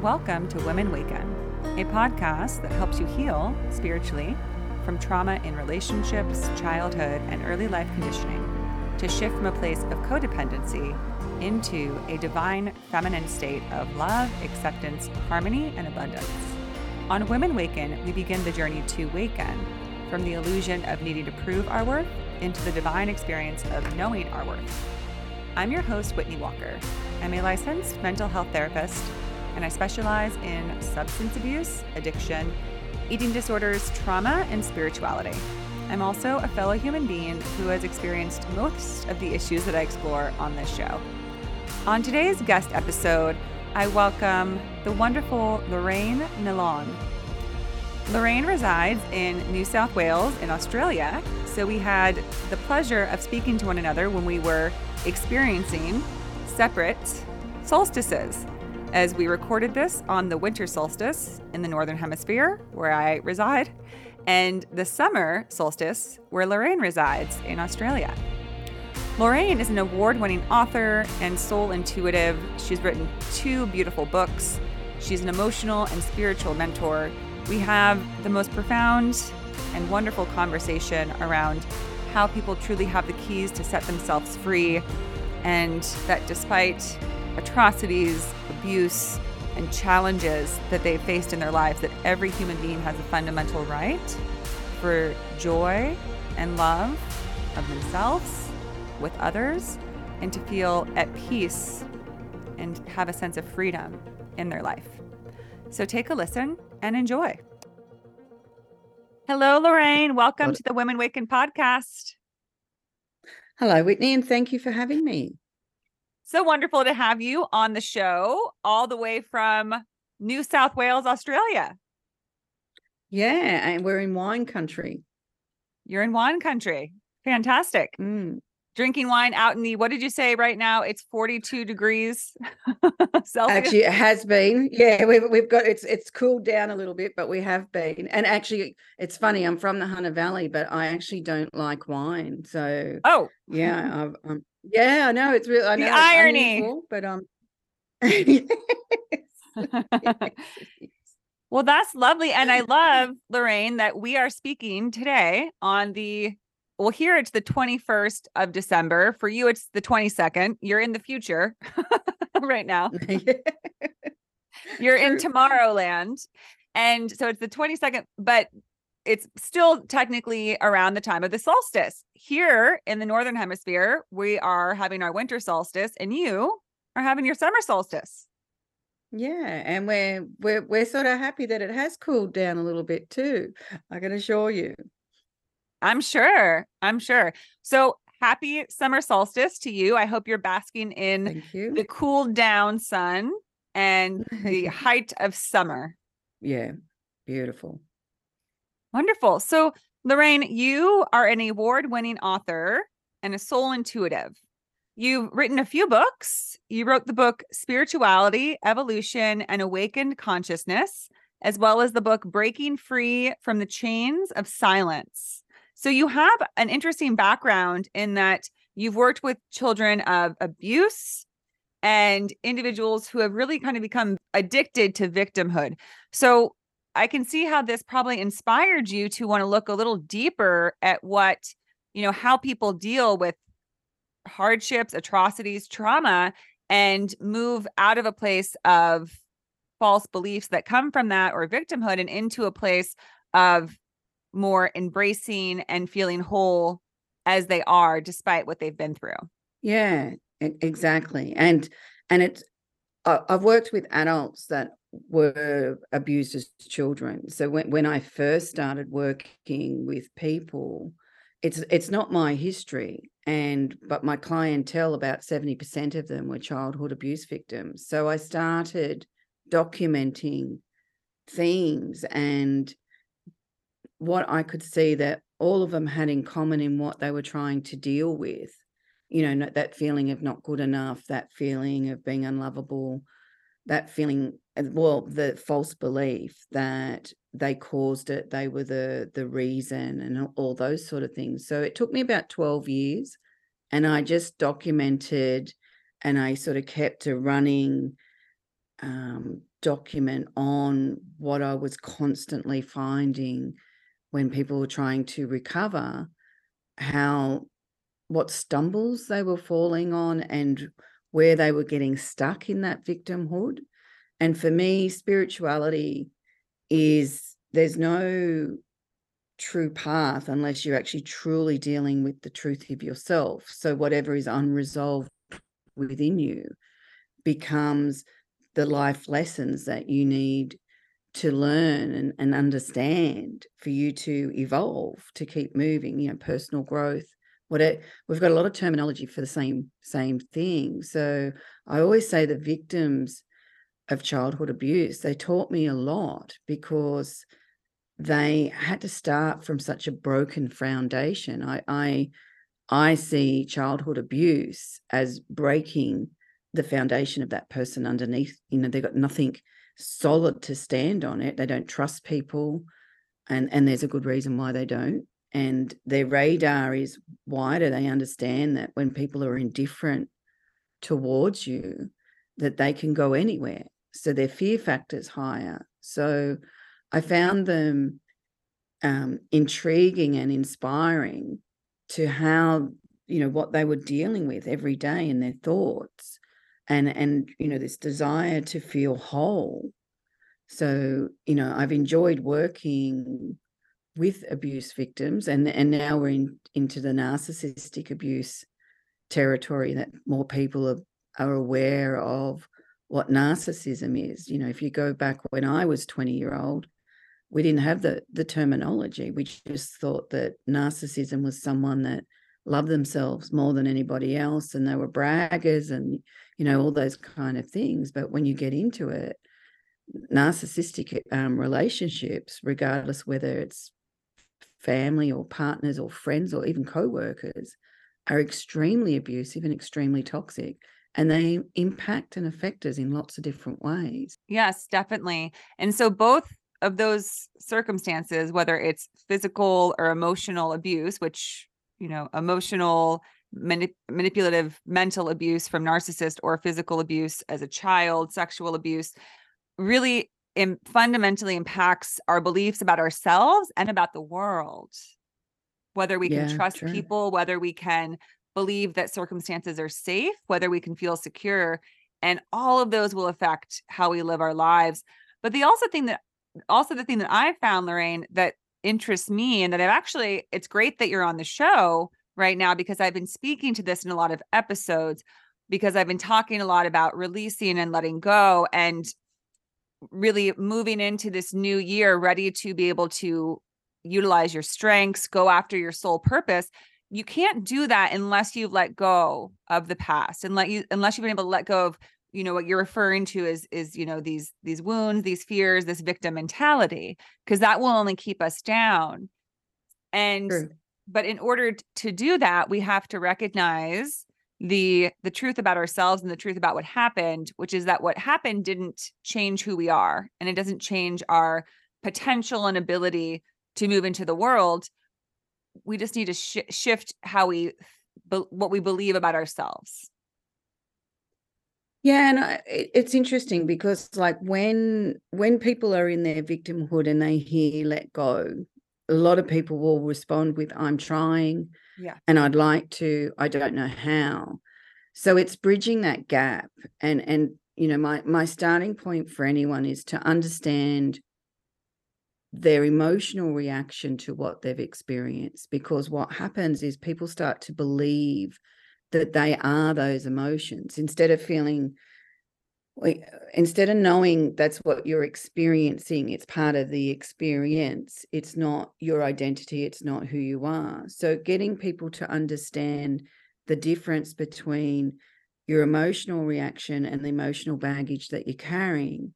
Welcome to Women Waken, a podcast that helps you heal spiritually from trauma in relationships, childhood, and early life conditioning to shift from a place of codependency into a divine feminine state of love, acceptance, harmony, and abundance. On Women Waken, we begin the journey to waken from the illusion of needing to prove our worth into the divine experience of knowing our worth. I'm your host, Whitney Walker. I'm a licensed mental health therapist, and I specialize in substance abuse, addiction, eating disorders, trauma, and spirituality. I'm also a fellow human being who has experienced most of the issues that I explore on this show. On today's guest episode, I welcome the wonderful Lorraine Nilon. Lorraine resides in New South Wales in Australia, so we had the pleasure of speaking to one another when we were experiencing separate solstices. As we recorded this on the winter solstice in the Northern Hemisphere, where I reside, and the summer solstice, where Lorraine resides in Australia. Lorraine is an award winning author and soul intuitive. She's written two beautiful books. She's an emotional and spiritual mentor. We have the most profound and wonderful conversation around how people truly have the keys to set themselves free, and that despite atrocities, abuse, and challenges that they've faced in their lives, that every human being has a fundamental right for joy and love of themselves with others and to feel at peace and have a sense of freedom in their life. So take a listen and enjoy. Hello, Lorraine. Welcome to the Women Waken podcast. Hello, Whitney, and thank you for having me. So wonderful to have you on the show, all the way from New South Wales, Australia. Yeah, and we're in wine country. You're in wine country. Fantastic. Mm drinking wine out in the what did you say right now? It's 42 degrees Celsius. actually it has been. Yeah we've, we've got it's it's cooled down a little bit but we have been. And actually it's funny i'm from the hunter valley but i actually don't like wine so oh. yeah I've, um, yeah i know it's really i know the irony. unusual, but um well that's lovely and i love lorraine that we are speaking today on the well, here it's the 21st of December. For you, it's the 22nd. You're in the future right now. You're in Tomorrowland. And so it's the 22nd, but it's still technically around the time of the solstice. Here in the Northern Hemisphere, we are having our winter solstice, and you are having your summer solstice. Yeah, and we're we're we're sort of happy that it has cooled down a little bit too. I can assure you. I'm sure. I'm sure. So happy summer solstice to you. I hope you're basking in the cool down sun and the height of summer. Yeah, beautiful. Wonderful. So, Lorraine, you are an award winning author and a soul intuitive. You've written a few books. You wrote the book Spirituality, Evolution, and Awakened Consciousness, as well as the book Breaking Free from the Chains of Silence. So you have an interesting background in that you've worked with children of abuse and individuals who have really kind of become addicted to victimhood. So I can see how this probably inspired you to want to look a little deeper at what, you know, how people deal with hardships, atrocities, trauma, and move out of a place of false beliefs that come from that or victimhood and into a place of more embracing and feeling whole as they are despite what they've been through. Yeah exactly and and it's i've worked with adults that were abused as children so when, when i first started working with people it's it's not my history and but my clientele about 70% of them were childhood abuse victims so i started documenting themes and what I could see that all of them had in common in what they were trying to deal with, you know, that feeling of not good enough, that feeling of being unlovable, that feeling well the false belief that they caused it they were the the reason and all those sort of things. So it took me about 12 years and i just documented and i sort of kept a running um, document on what i was constantly finding when people were trying to recover how what stumbles they were falling on and where they were getting stuck in that victimhood and for me, spirituality is there's no true path unless you're actually truly dealing with the truth of yourself. So whatever is unresolved within you becomes the life lessons that you need to learn and, and understand for you to evolve, to keep moving, you know, personal growth. What it, we've got a lot of terminology for the same same thing. So I always say the victims of childhood abuse, they taught me a lot because they had to start from such a broken foundation. I I, I see childhood abuse as breaking the foundation of that person underneath. You know, they've got nothing solid to stand on it. They don't trust people. And and there's a good reason why they don't. And their radar is wider. They understand that when people are indifferent towards you, that they can go anywhere so their fear factor is higher. So I found them um, intriguing and inspiring to how you know what they were dealing with every day in their thoughts and and you know this desire to feel whole so you know i've enjoyed working with abuse victims and and now we're in, into the narcissistic abuse territory that more people are, are aware of what narcissism is. You know, if you go back when I was 20 year old, we didn't have the the terminology. We just thought that narcissism was someone that loved themselves more than anybody else and they were braggers and you know all those kind of things but when you get into it narcissistic um, relationships regardless whether it's family or partners or friends or even co-workers are extremely abusive and extremely toxic and they impact and affect us in lots of different ways. Yes, definitely. And so both of those circumstances, whether it's physical or emotional abuse, which, you know, emotional, manipulative, mental abuse from narcissist or physical abuse as a child, sexual abuse, really Im- fundamentally impacts our beliefs about ourselves and about the world. Whether we can trust people, whether we can believe that circumstances are safe, whether we can feel secure. And all of those will affect how we live our lives. But the also thing that also the thing that I found, Lorraine, that interests me and that I've actually, it's great that you're on the show right now because I've been speaking to this in a lot of episodes because I've been talking a lot about releasing and letting go and really moving into this new year ready to be able to utilize your strengths, go after your soul purpose you can't do that unless you've let go of the past and let you unless you've been able to let go of you know what you're referring to is is you know these these wounds these fears this victim mentality because that will only keep us down and True. But in order to do that we have to recognize the the truth about ourselves and the truth about what happened which is that what happened didn't change who we are and it doesn't change our potential and ability to move into the world. We just need to sh- shift how we what we believe about ourselves. Yeah and I, it's interesting because like when when people are in their victimhood and they hear let go a lot of people will respond with i'm trying yeah. and i'd like to i don't know how. So it's bridging that gap and and you know my my starting point for anyone is to understand their emotional reaction to what they've experienced because what happens is people start to believe that they are those emotions. Instead of feeling instead of knowing that's what you're experiencing it's part of the experience it's not your identity it's not who you are so getting people to understand the difference between your emotional reaction and the emotional baggage that you're carrying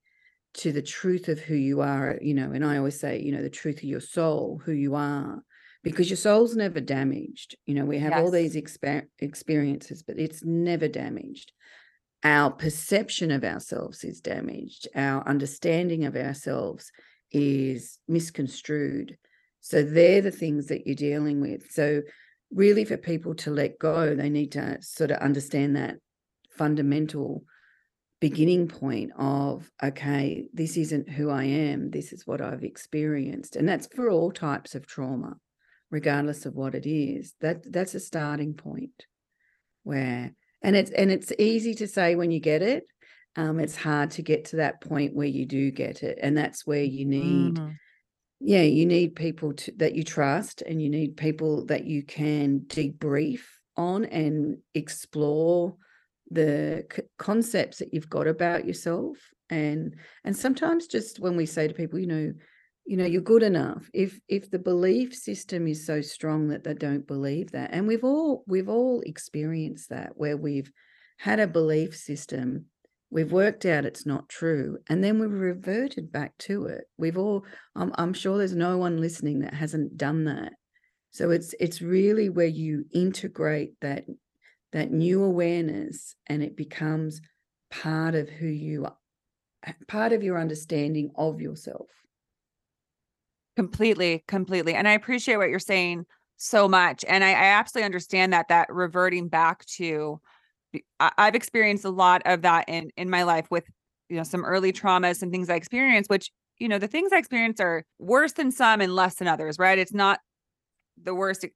to the truth of who you are, you know, and I always say, you know, the truth of your soul, who you are, because your soul's never damaged. You know, we have yes. all these exper- experiences, but it's never damaged. Our perception of ourselves is damaged, our understanding of ourselves is misconstrued. So they're the things that you're dealing with. So, really, for people to let go, they need to sort of understand that fundamental beginning point of, okay, this isn't who I am, this is what I've experienced. And that's for all types of trauma, regardless of what it is. That that's a starting point where and it's and it's easy to say when you get it um, it's hard to get to that point where you do get it and that's where you need mm-hmm. yeah you need people to, that you trust and you need people that you can debrief on and explore the c- concepts that you've got about yourself and and sometimes just when we say to people you know you know you're good enough if if the belief system is so strong that they don't believe that. And we've all we've all experienced that where we've had a belief system we've worked out it's not true and then we've reverted back to it. We've all I'm, I'm sure there's no one listening that hasn't done that. So it's it's really where you integrate that that new awareness and it becomes part of who you are part of your understanding of yourself Completely, completely. And I appreciate what you're saying so much. And I, I absolutely understand that that reverting back to I, I've experienced a lot of that in in my life with you know some early traumas and things I experienced, which you know the things I experienced are worse than some and less than others, right? It's not the worst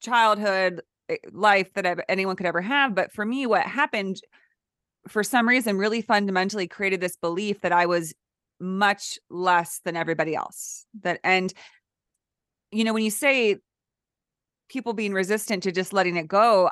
childhood eh, life that I've, anyone could ever have, but for me, what happened for some reason really fundamentally created this belief that I was much less than everybody else. That and you know, when you say people being resistant to just letting it go,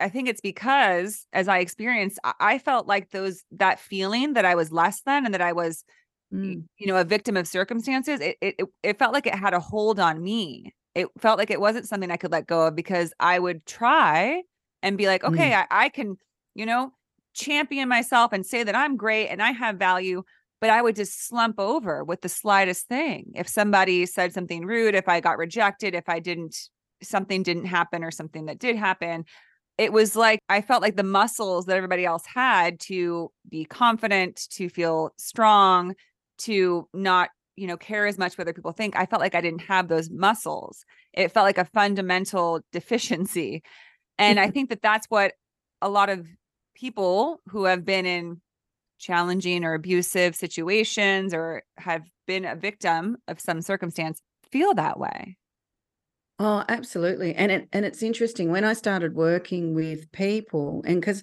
I think it's because as I experienced, I felt like those that feeling that I was less than and that I was mm. you know, a victim of circumstances, it, it it felt like it had a hold on me. It felt like it wasn't something I could let go of because I would try and be like, okay, mm. I, I can, you know, champion myself and say that I'm great and I have value but I would just slump over with the slightest thing. If somebody said something rude, if I got rejected, if I didn't, something didn't happen or something that did happen, it was like I felt like the muscles that everybody else had to be confident, to feel strong, to not, you know, care as much what other people think. I felt like I didn't have those muscles. It felt like a fundamental deficiency. And I think that that's what a lot of people who have been in challenging or abusive situations or have been a victim of some circumstance feel that way. Oh, absolutely. And it and it's interesting when I started working with people and cuz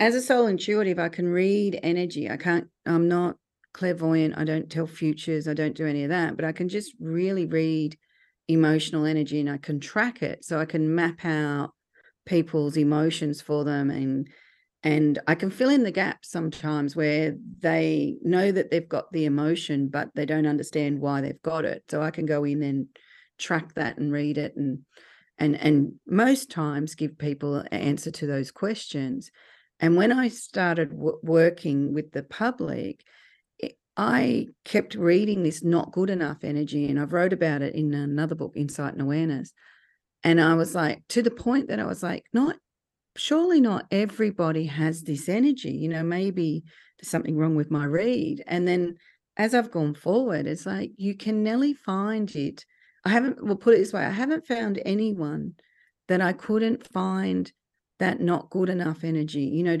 as a soul intuitive I can read energy. I can't I'm not clairvoyant. I don't tell futures. I don't do any of that, but I can just really read emotional energy and I can track it so I can map out people's emotions for them and and I can fill in the gaps sometimes where they know that they've got the emotion, but they don't understand why they've got it. So I can go in and track that and read it and and and most times give people an answer to those questions. And when I started w- working with the public, eh, I kept reading this not good enough energy, and I've wrote about it in another book, Insight and Awareness. And I was like, to the point that I was like, not surely not everybody has this energy. You know, maybe there's something wrong with my read. And then as I've gone forward, it's like you can nearly find it. I haven't, we'll put it this way I haven't found anyone that I couldn't find that not good enough energy. You know,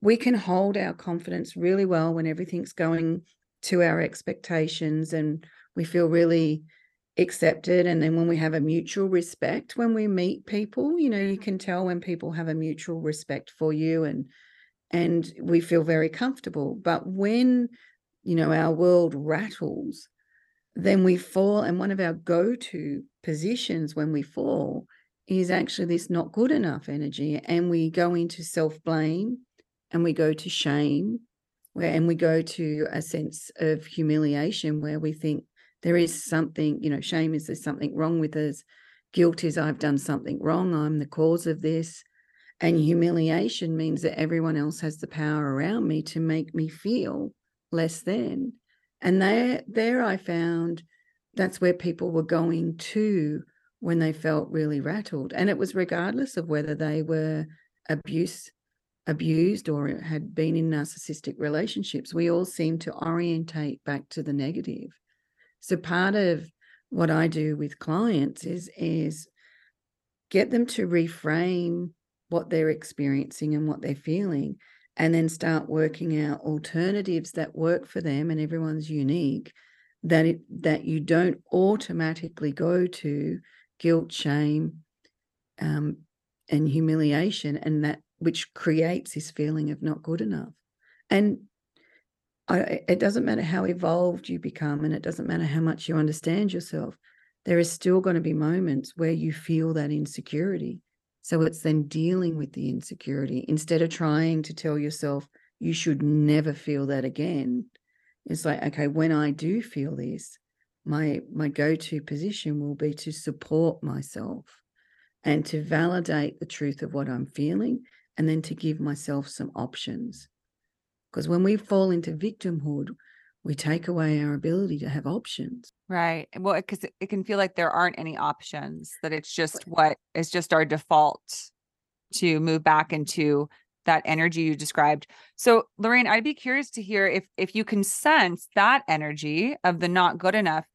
we can hold our confidence really well when everything's going to our expectations and we feel really accepted and then when we have a mutual respect when we meet people you know you mm-hmm. can tell when people have a mutual respect for you and and we feel very comfortable. But when you know our world rattles then we fall and one of our go-to positions when we fall is actually this not good enough energy and we go into self-blame and we go to shame where and we go to a sense of humiliation where we think there is something, you know, shame is there's something wrong with us. Guilt is I've done something wrong. I'm the cause of this. And humiliation means that everyone else has the power around me to make me feel less than. And there, there I found that's where people were going to when they felt really rattled. And it was regardless of whether they were abuse abused or had been in narcissistic relationships, we all seem to orientate back to the negative. So part of what I do with clients is is get them to reframe what they're experiencing and what they're feeling and then start working out alternatives that work for them and everyone's unique that it that you don't automatically go to guilt shame um, and humiliation and that which creates this feeling of not good enough. And I, it doesn't matter how evolved you become and it doesn't matter how much you understand yourself there is still going to be moments where you feel that insecurity so it's then dealing with the insecurity instead of trying to tell yourself you should never feel that again. It's like, okay, when I do feel this, my my go-to position will be to support myself and to validate the truth of what I'm feeling and then to give myself some options. Because when we fall into victimhood, we take away our ability to have options. Right. Well, because it, it can feel like there aren't any options, that it's just what is just our default to move back into that energy you described. So, Lorraine, I'd be curious to hear if if you can sense that energy of the not good enough.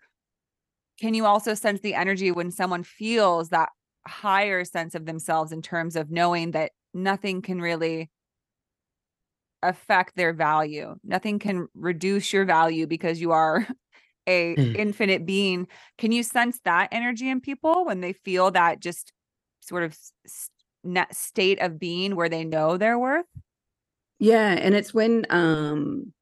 Can you also sense the energy when someone feels that higher sense of themselves in terms of knowing that nothing can really affect their value. Nothing can reduce your value because you are a mm. infinite being. Can you sense that energy in people when they feel that just sort of state of being where they know their worth? Yeah, and it's when um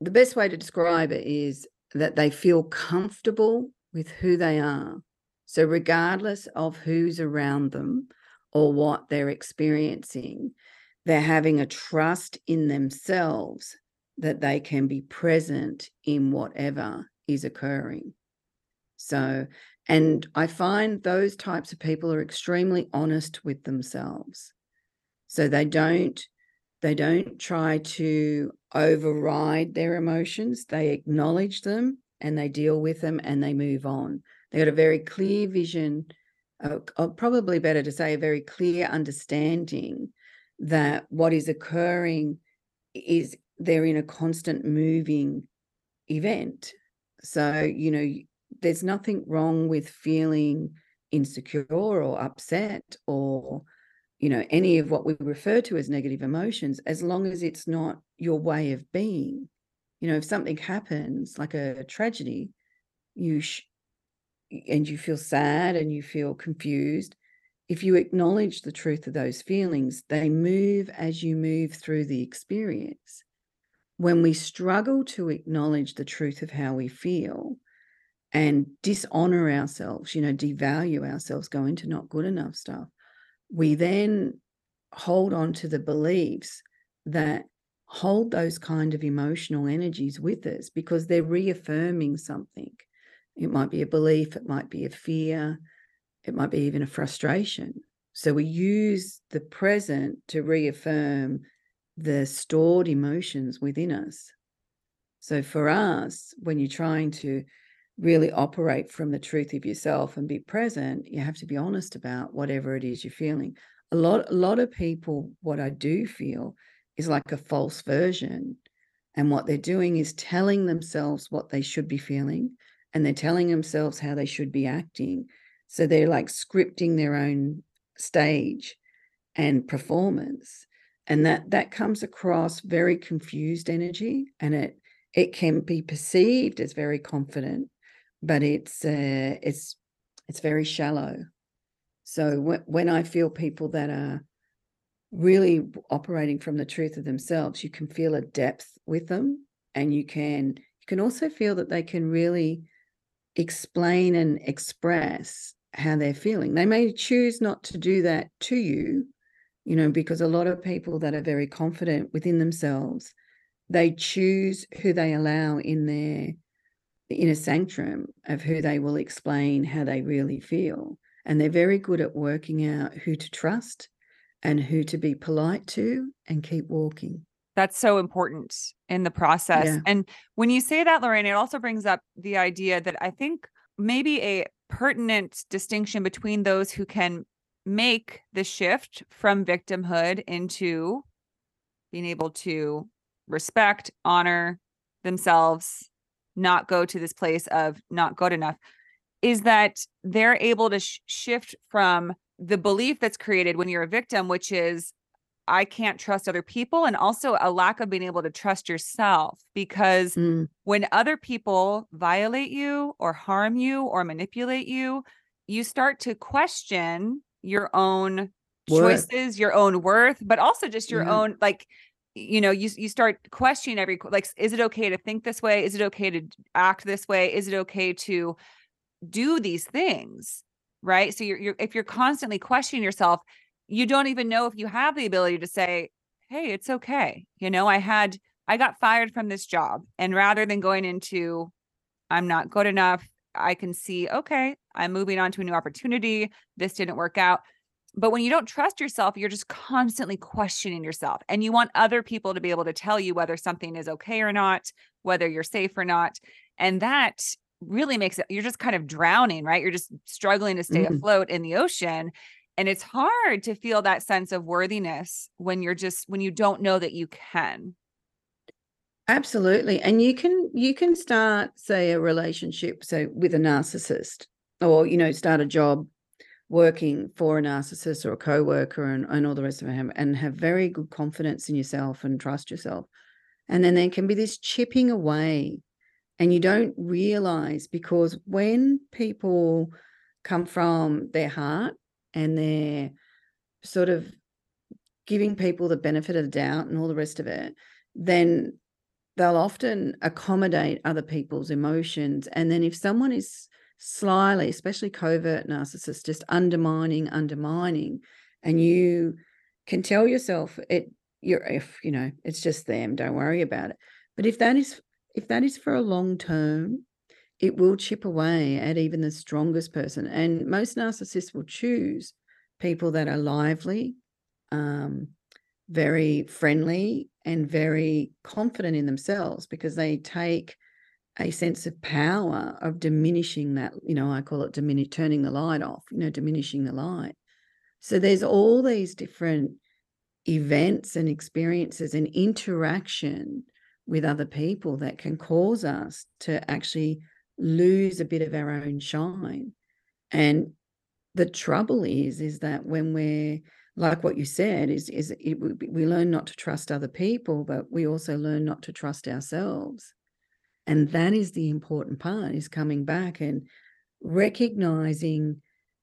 the best way to describe it is that they feel comfortable with who they are. So regardless of who's around them or what they're experiencing, they're having a trust in themselves that they can be present in whatever is occurring. So, and I find those types of people are extremely honest with themselves. So they don't they don't try to override their emotions. They acknowledge them and they deal with them and they move on. They got a very clear vision, uh, probably better to say a very clear understanding that what is occurring is they're in a constant moving event. So, you know, there's nothing wrong with feeling insecure or upset or, you know, any of what we refer to as negative emotions, as long as it's not your way of being. You know, if something happens, like a tragedy, you sh- and you feel sad and you feel confused, if you acknowledge the truth of those feelings, they move as you move through the experience. When we struggle to acknowledge the truth of how we feel and dishonor ourselves, you know, devalue ourselves, go into not good enough stuff, we then hold on to the beliefs that hold those kind of emotional energies with us because they're reaffirming something. It might be a belief, it might be a fear, it might be even a frustration. So we use the present to reaffirm the stored emotions within us. So for us, when you're trying to really operate from the truth of yourself and be present, you have to be honest about whatever it is you're feeling. A lot, a lot of people, what I do feel is like a false version. And what they're doing is telling themselves what they should be feeling and they're telling themselves how they should be acting so they're like scripting their own stage and performance. And that that comes across very confused energy and it it can be perceived as very confident, but it's uh, it's it's very shallow. So when, when I feel people that are really operating from the truth of themselves, you can feel a depth with them, and you can you can also feel that they can really explain and express how they're feeling. They may choose not to do that to you, you know, because a lot of people that are very confident within themselves, they choose who they allow in their inner sanctum of who they will explain how they really feel. And they're very good at working out who to trust and who to be polite to and keep walking. That's so important in the process. Yeah. And when you say that, Lorraine, it also brings up the idea that I think maybe a pertinent distinction between those who can make the shift from victimhood into being able to respect, honor themselves, not go to this place of not good enough, is that they're able to sh- shift from the belief that's created when you're a victim, which is, I can't trust other people, and also a lack of being able to trust yourself. Because Mm, when other people violate you or harm you or manipulate you, you start to question your own Worth. choices, your own worth, but also just your Yeah. own like you know, you you start questioning every like is it okay to think this way? Is it okay to act this way? Is it okay to do these things? Right? So you're you're if you're constantly questioning yourself, you don't even know if you have the ability to say, "Hey, it's okay." You know, I had I got fired from this job and rather than going into I'm not good enough, I can see, okay, I'm moving on to a new opportunity. This didn't work out. But when you don't trust yourself, you're just constantly questioning yourself. And you want other people to be able to tell you whether something is okay or not, whether you're safe or not. And that really makes it, you're just kind of drowning, right? You're just struggling to stay Mhm. afloat in the ocean. And it's hard to feel that sense of worthiness when you're just, when you don't know that you can. Absolutely. And you can you can start, say, a relationship, so with a narcissist, or you know, start a job working for a narcissist or a co-worker and, and all the rest of it and have very good confidence in yourself and trust yourself. And then there can be this chipping away. And you don't realize because when people come from their heart and they're sort of giving people the benefit of the doubt and all the rest of it, then they'll often accommodate other people's emotions. And then if someone is slyly, especially covert narcissists, just undermining, undermining, and you can tell yourself it you're if you know it's just them, don't worry about it. But if that is if that is for a long term, it will chip away at even the strongest person. And most narcissists will choose people that are lively, um, very friendly, and very confident in themselves because they take a sense of power of diminishing that, you know, I call it diminish turning the light off, you know, diminishing the light. So there's all these different events and experiences and interaction with other people that can cause us to actually lose a bit of our own shine. And the trouble is, is that when we're like what you said, is is it, we learn not to trust other people, but we also learn not to trust ourselves. And that is the important part: is coming back and recognizing,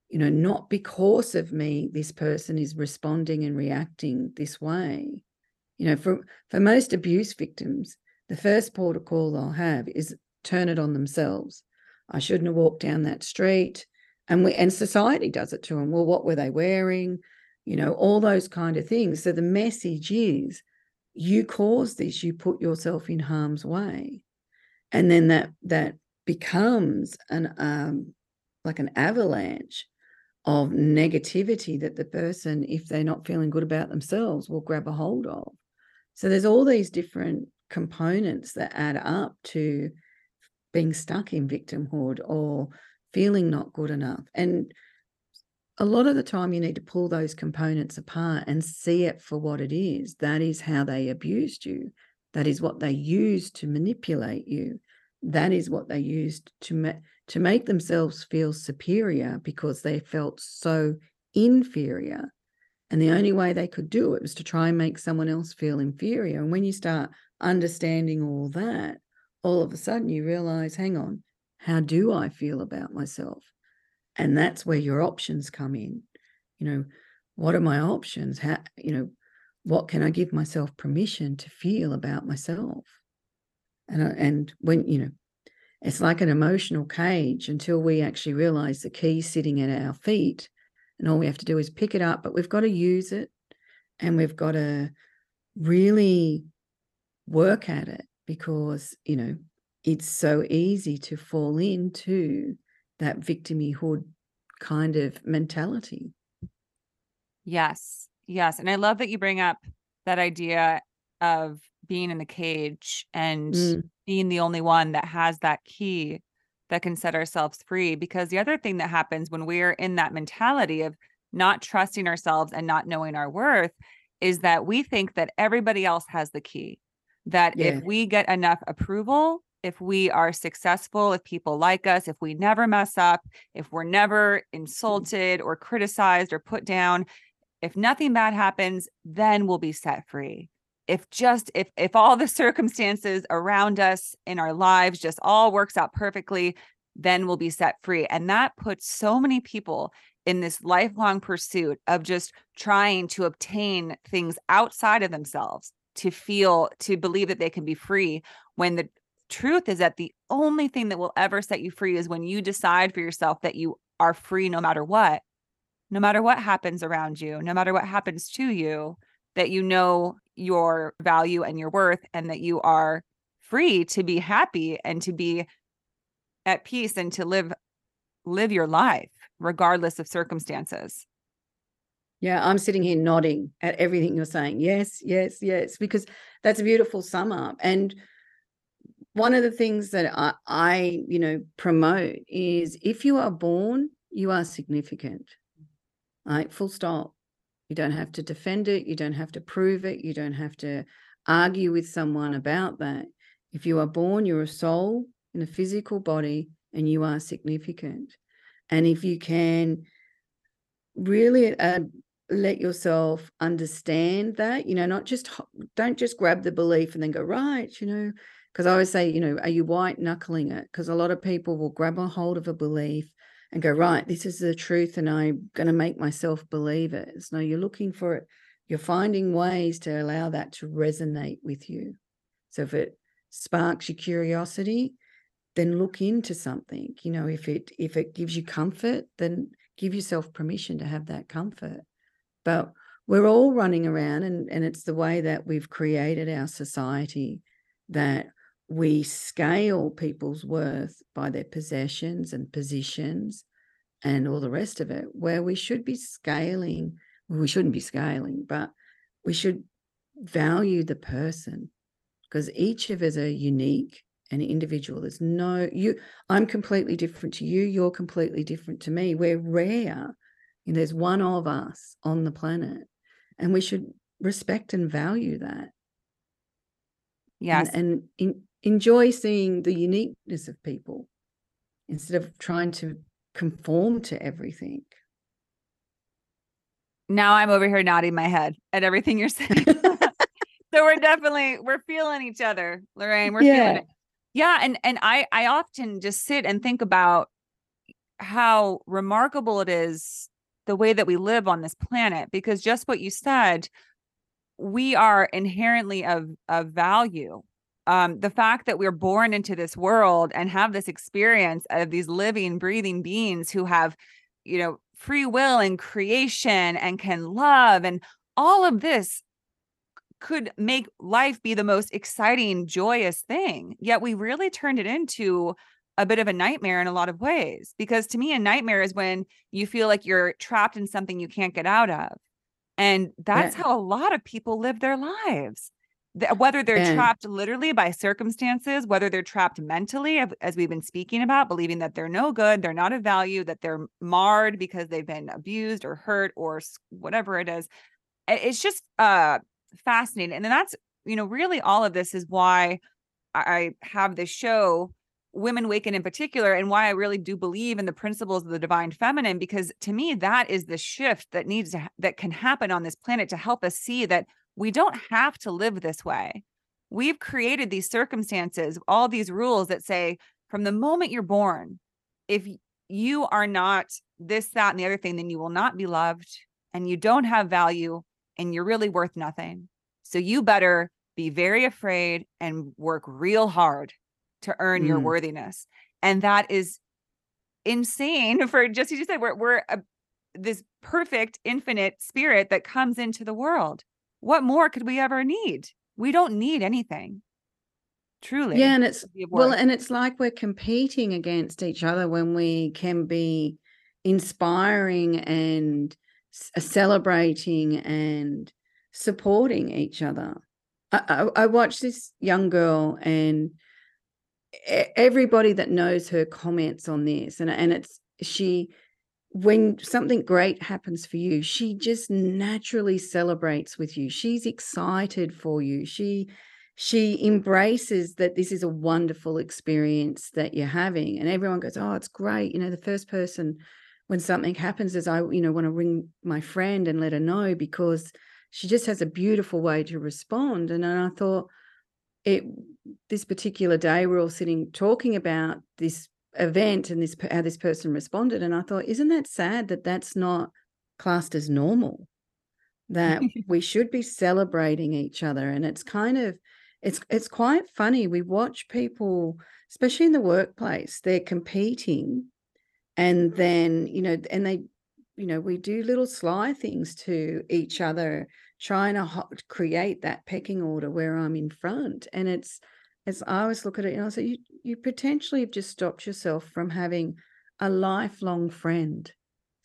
you know, not because of me, this person is responding and reacting this way. You know, for for most abuse victims, the first port of call they'll have is turn it on themselves. I shouldn't have walked down that street. And we and society does it to them. Well, what were they wearing? You know, all those kind of things. So the message is you caused this, you put yourself in harm's way. And then that that becomes an um like an avalanche of negativity that the person, if they're not feeling good about themselves, will grab a hold of. So there's all these different components that add up to being stuck in victimhood or feeling not good enough. And a lot of the time, you need to pull those components apart and see it for what it is. That is how they abused you. That is what they used to manipulate you. That is what they used to ma- to make themselves feel superior because they felt so inferior. And the only way they could do it was to try and make someone else feel inferior. And when you start understanding all that, all of a sudden you realize, hang on, how do I feel about myself? And that's where your options come in. You know, what are my options? How, you know, what can I give myself permission to feel about myself? And, and when, you know, it's like an emotional cage until we actually realize the key's sitting at our feet and all we have to do is pick it up, but we've got to use it and we've got to really work at it because, you know, it's so easy to fall into that victimhood kind of mentality. Yes. Yes. And I love that you bring up that idea of being in the cage and Mm, being the only one that has that key that can set ourselves free. Because the other thing that happens when we're in that mentality of not trusting ourselves and not knowing our worth is that we think that everybody else has the key. That Yeah. if we get enough approval, if we are successful, if people like us, if we never mess up, if we're never mm-hmm. insulted or criticized or put down, if nothing bad happens, then we'll be set free. If just if if all the circumstances around us in our lives just all works out perfectly, then we'll be set free. And that puts so many people in this lifelong pursuit of just trying to obtain things outside of themselves to feel to believe that they can be free when the truth is that the only thing that will ever set you free is when you decide for yourself that you are free no matter what no matter what happens around you no matter what happens to you that you know your value and your worth and that you are free to be happy and to be at peace and to live live your life regardless of circumstances Yeah, I'm sitting here nodding at everything you're saying. Yes, yes, yes, because that's a beautiful sum up. And one of the things that I, I, you know, promote is if you are born, you are significant. Like full stop. You don't have to defend it, you don't have to prove it, you don't have to argue with someone about that. If you are born, you're a soul in a physical body and you are significant. And if you can really uh, let yourself understand that you know not just don't just grab the belief and then go right you know because i always say you know are you white knuckling it? Because a lot of people will grab a hold of a belief and go right this is the truth and i'm going to make myself believe it. It's no you're looking for it you're finding ways to allow that to resonate with you. So if it sparks your curiosity then look into something you know if it if it gives you comfort then give yourself permission to have that comfort but we're all running around and, and it's the way that we've created our society that we scale people's worth by their possessions and positions and all the rest of it where we should be scaling we shouldn't be scaling but we should value the person because each of us are unique and individual. There's no you i'm completely different to you you're completely different to me. We're rare and there's one of us on the planet and we should respect and value that. Yes. and, and in, enjoy seeing the uniqueness of people instead of trying to conform to everything. Now i'm over here nodding my head at everything you're saying. So we're definitely we're feeling each other lorraine we're feeling it. Yeah and and i i often just sit and think about how remarkable it is the way that we live on this planet because just what you said we are inherently of of value. Um the fact that we're born into this world and have this experience of these living breathing beings who have you know free will and creation and can love and all of this could make life be the most exciting joyous thing yet we really turned it into a bit of a nightmare in a lot of ways because to me a nightmare is when you feel like you're trapped in something you can't get out of and that's yeah. how a lot of people live their lives. Whether they're and trapped literally by circumstances whether they're trapped mentally as we've been speaking about believing that they're no good they're not of value that they're marred because they've been abused or hurt or whatever it is it's just uh fascinating and then that's you know really all of this is why I have this show, Women Waken in particular, and why I really do believe in the principles of the divine feminine, because to me, that is the shift that needs to, ha- that can happen on this planet to help us see that we don't have to live this way. We've created these circumstances, all these rules that say from the moment you're born, if you are not this, that, and the other thing, then you will not be loved and you don't have value and you're really worth nothing. So you better be very afraid and work real hard to earn your mm, worthiness. And that is insane for just as you said, we're we're a, this perfect infinite spirit that comes into the world. What more could we ever need? We don't need anything, Truly. yeah and it's to be of well and it's like we're competing against each other when we can be inspiring and celebrating and supporting each other I, I, I watched this young girl and everybody that knows her comments on this and and it's she when something great happens for you, she just naturally celebrates with you. She's excited for you. She she embraces that this is a wonderful experience that you're having and everyone goes oh it's great you know the first person when something happens is i you know want to ring my friend and let her know because she just has a beautiful way to respond and then i thought it this particular day we're all sitting talking about this event and this how this person responded and i thought isn't that sad that that's not classed as normal that we should be celebrating each other and it's kind of it's it's quite funny. We watch people, especially in the workplace, they're competing, and then you know, and they, you know, we do little sly things to each other, trying to ho- create that pecking order where I'm in front, and it's as I always look at it, and I say, you you potentially have just stopped yourself from having a lifelong friend,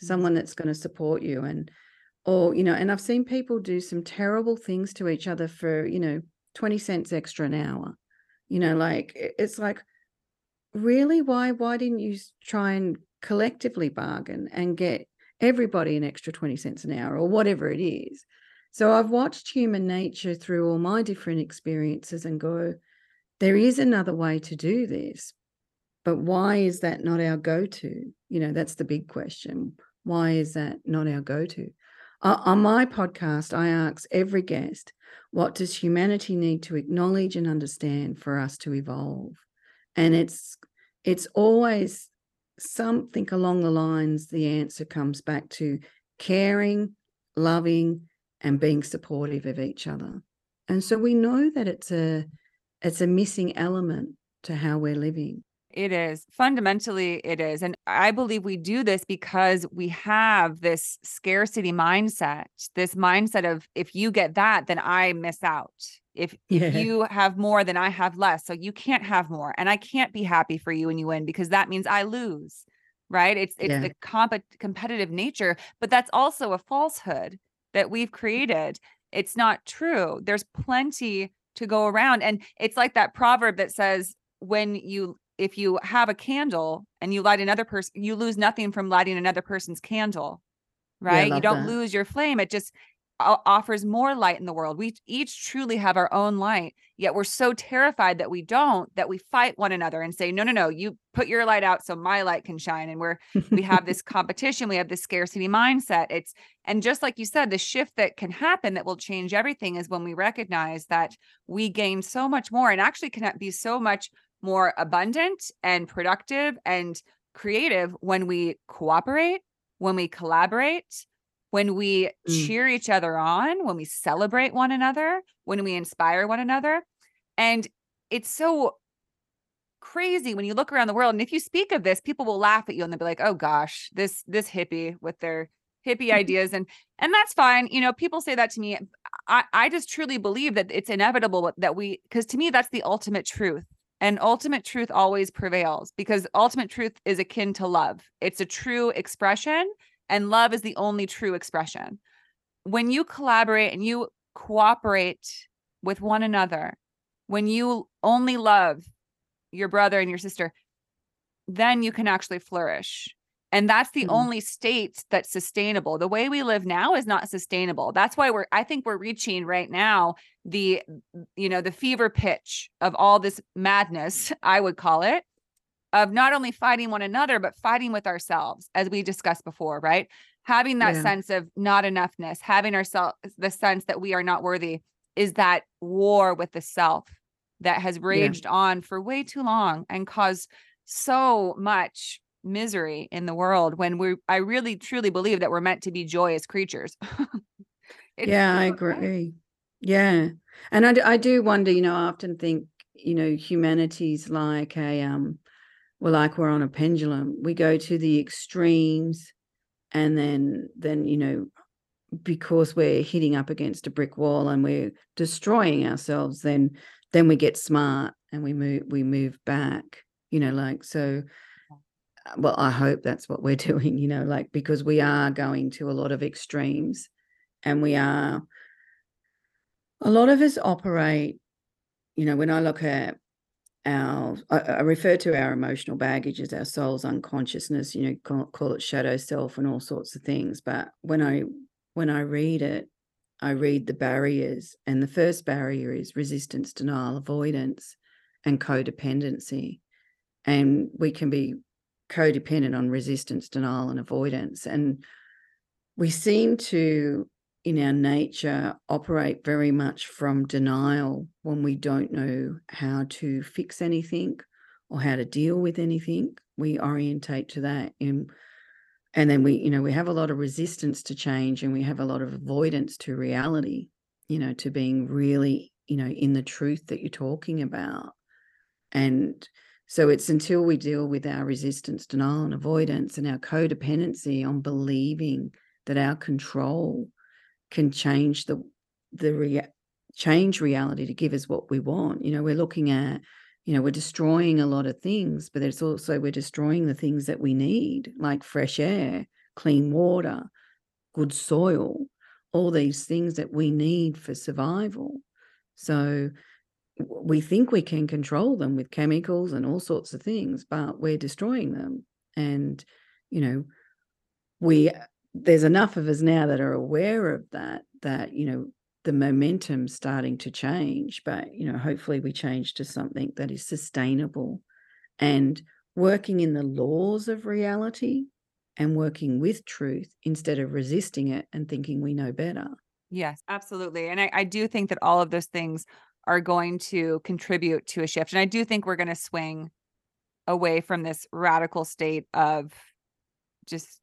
mm. someone that's going to support you, and or you know, and I've seen people do some terrible things to each other for you know 20 cents extra an hour. You know, like it's like, really? Why why didn't you try and collectively bargain and get everybody an extra 20 cents an hour or whatever it is? So I've watched human nature through all my different experiences and go, there is another way to do this. But why is that not our go to? You know, that's the big question. Why is that not our go to? Uh, on my podcast, I ask every guest, what does humanity need to acknowledge and understand for us to evolve? And it's it's always something along the lines the answer comes back to caring, loving, and being supportive of each other. And so we know that it's a it's a missing element to how we're living. It is. Fundamentally, it is. And I believe we do this because we have this scarcity mindset, this mindset of if you get that, then I miss out. If, yeah. if you have more, than I have less. So you can't have more. And I can't be happy for you when you win because that means I lose. Right. It's it's yeah. the comp- competitive nature, but that's also a falsehood that we've created. It's not true. There's plenty to go around. And it's like that proverb that says, when you if you have a candle and you light another person, you lose nothing from lighting another person's candle, right? Yeah, you don't that. lose your flame. It just offers more light in the world. We each truly have our own light, yet we're so terrified that we don't that we fight one another and say, "No, no, no, you put your light out so my light can shine." And we're we have this competition, we have this scarcity mindset. It's and just like you said, the shift that can happen that will change everything is when we recognize that we gain so much more and actually can be so much more abundant and productive and creative when we cooperate, when we collaborate, when we mm. cheer each other on, when we celebrate one another, when we inspire one another. And it's so crazy when you look around the world and if you speak of this people will laugh at you and they'll be like oh gosh this this hippie with their hippie ideas and and that's fine you know people say that to me i i just truly believe that it's inevitable that we because to me that's the ultimate truth and ultimate truth always prevails because ultimate truth is akin to love. It's a true expression, and love is the only true expression. When you collaborate and you cooperate with one another, when you only love your brother and your sister, then you can actually flourish. And that's the mm-hmm. only state that's sustainable. The way we live now is not sustainable. That's why we're, I think we're reaching right now the, you know, the fever pitch of all this madness, I would call it, of not only fighting one another, but fighting with ourselves, as we discussed before, right? Having that yeah. sense of not enoughness, having ourselves the sense that we are not worthy is that war with the self that has raged yeah. on for way too long and caused so much misery in the world when we I really truly believe that we're meant to be joyous creatures. yeah, I agree. Yeah. And I, I do wonder, you know, I often think, you know, humanity's like a um well like we're on a pendulum. We go to the extremes and then then you know because we're hitting up against a brick wall and we're destroying ourselves then then we get smart and we move we move back you know like so uh, well, I hope that's what we're doing, you know, like because we are going to a lot of extremes and we are, a lot of us operate, you know, when I look at our I, I, refer to our emotional baggage as our soul's unconsciousness you know call, call, it shadow self and all sorts of things. But when i when i read it i read the barriers and the first barrier is resistance denial avoidance and codependency. And we can be codependent on resistance denial and avoidance. And we seem to in our nature operate very much from denial when we don't know how to fix anything or how to deal with anything. We orientate to that and and then we you know we have a lot of resistance to change and we have a lot of avoidance to reality you know to being really you know in the truth that you're talking about. And so it's until we deal with our resistance denial and avoidance and our codependency on believing that our control can change the the rea- change reality to give us what we want. You know, we're looking at, you know, we're destroying a lot of things, but it's also we're destroying the things that we need, like fresh air, clean water, good soil, all these things that we need for survival. So we think we can control them with chemicals and all sorts of things, but we're destroying them. And, you know, we there's enough of us now that are aware of that that you know the momentum starting to change but you know hopefully we change to something that is sustainable and working in the laws of reality and working with truth instead of resisting it and thinking we know better. Yes absolutely and I, I do think that all of those things are going to contribute to a shift and i do think we're going to swing away from this radical state of just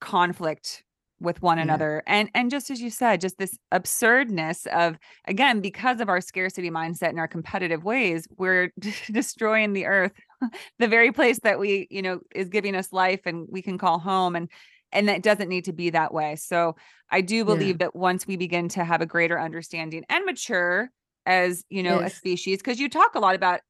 conflict with one yeah. another and and just as you said just this absurdness of again because of our scarcity mindset and our competitive ways we're destroying the earth the very place that we you know is giving us life and we can call home and and that doesn't need to be that way so i do believe yeah. that once we begin to have a greater understanding and mature as you know yes. a species because you talk a lot about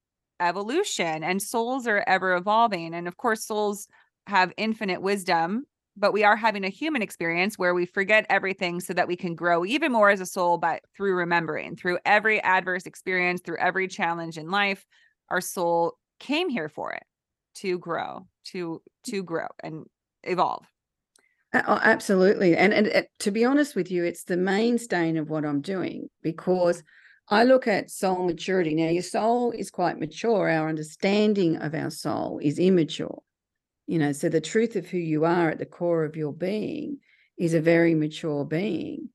evolution and souls are ever evolving and of course souls have infinite wisdom but we are having a human experience where we forget everything so that we can grow even more as a soul but through remembering through every adverse experience through every challenge in life our soul came here for it to grow to to grow and evolve oh, absolutely and, and and to be honest with you it's the mainstay of what i'm doing because I look at soul maturity. Now, your soul is quite mature. Our understanding of our soul is immature you know so the truth of who you are at the core of your being is a very mature being.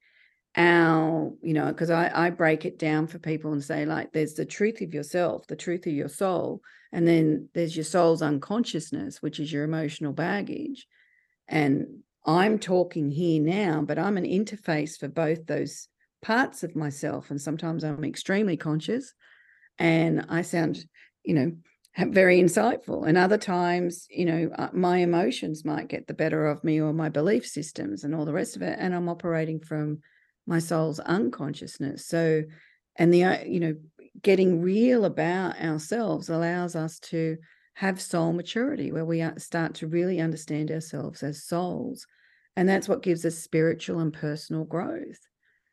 Our you know because I, I break it down for people and say like there's the truth of yourself the truth of your soul and then there's your soul's unconsciousness which is your emotional baggage. And i'm talking here now but i'm an interface for both those parts of myself and sometimes i'm extremely conscious and i sound you know very insightful. And other times, you know, uh, my emotions might get the better of me or my belief systems and all the rest of it. And I'm operating from my soul's unconsciousness. So, and the, uh, you know, getting real about ourselves allows us to have soul maturity where we uh, start to really understand ourselves as souls. And that's what gives us spiritual and personal growth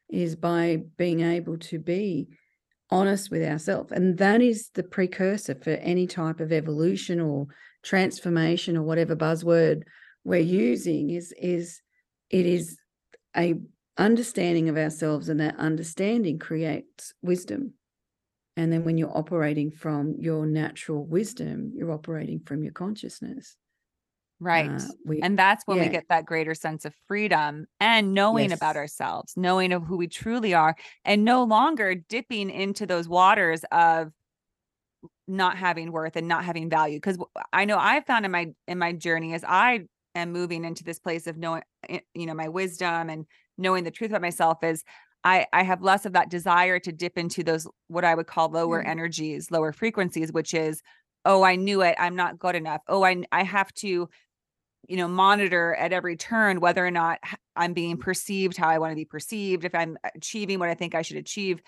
is by being able to be honest with ourselves. And that is the precursor for any type of evolution or transformation or whatever buzzword we're using is is it is a understanding of ourselves and that understanding creates wisdom and then when you're operating from your natural wisdom you're operating from your consciousness Right. Uh, we, and that's when yeah. we get that greater sense of freedom and knowing yes. about ourselves, knowing of who we truly are, and no longer dipping into those waters of not having worth and not having value. Because I know I've found in my in my journey as I am moving into this place of knowing, eh, you know, my wisdom and knowing the truth about myself is I, I have less of that desire to dip into those what I would call lower mm. energies, lower frequencies, which is, oh, I knew it. I'm not good enough. Oh, I I have to you know monitor at every turn whether or not i'm being perceived how i want to be perceived if i'm achieving what i think i should achieve.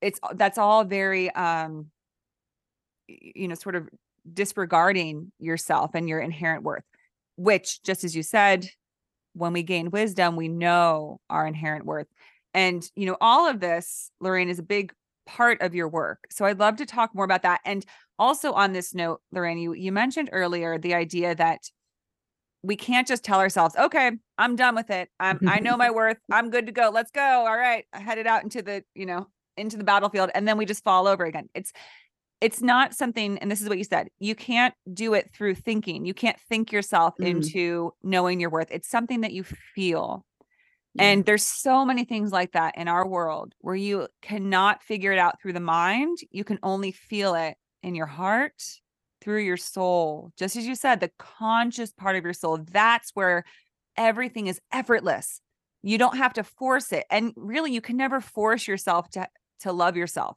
It's that's all very um you know sort of disregarding yourself and your inherent worth which just as you said when we gain wisdom we know our inherent worth. And you know all of this lorraine is a big part of your work so i'd love to talk more about that. And also on this note, Lorraine, you, you mentioned earlier the idea that we can't just tell ourselves, okay, I'm done with it. I'm, I know my worth. I'm good to go. Let's go. All right. I headed out into the, you know, into the battlefield. And then we just fall over again. It's, it's not something, and this is what you said, you can't do it through thinking. You can't think yourself mm. into knowing your worth. It's something that you feel. Yeah. And there's so many things like that in our world where you cannot figure it out through the mind. You can only feel it in your heart through your soul. Just as you said, the conscious part of your soul, that's where everything is effortless. You don't have to force it. And really, you can never force yourself to, to love yourself.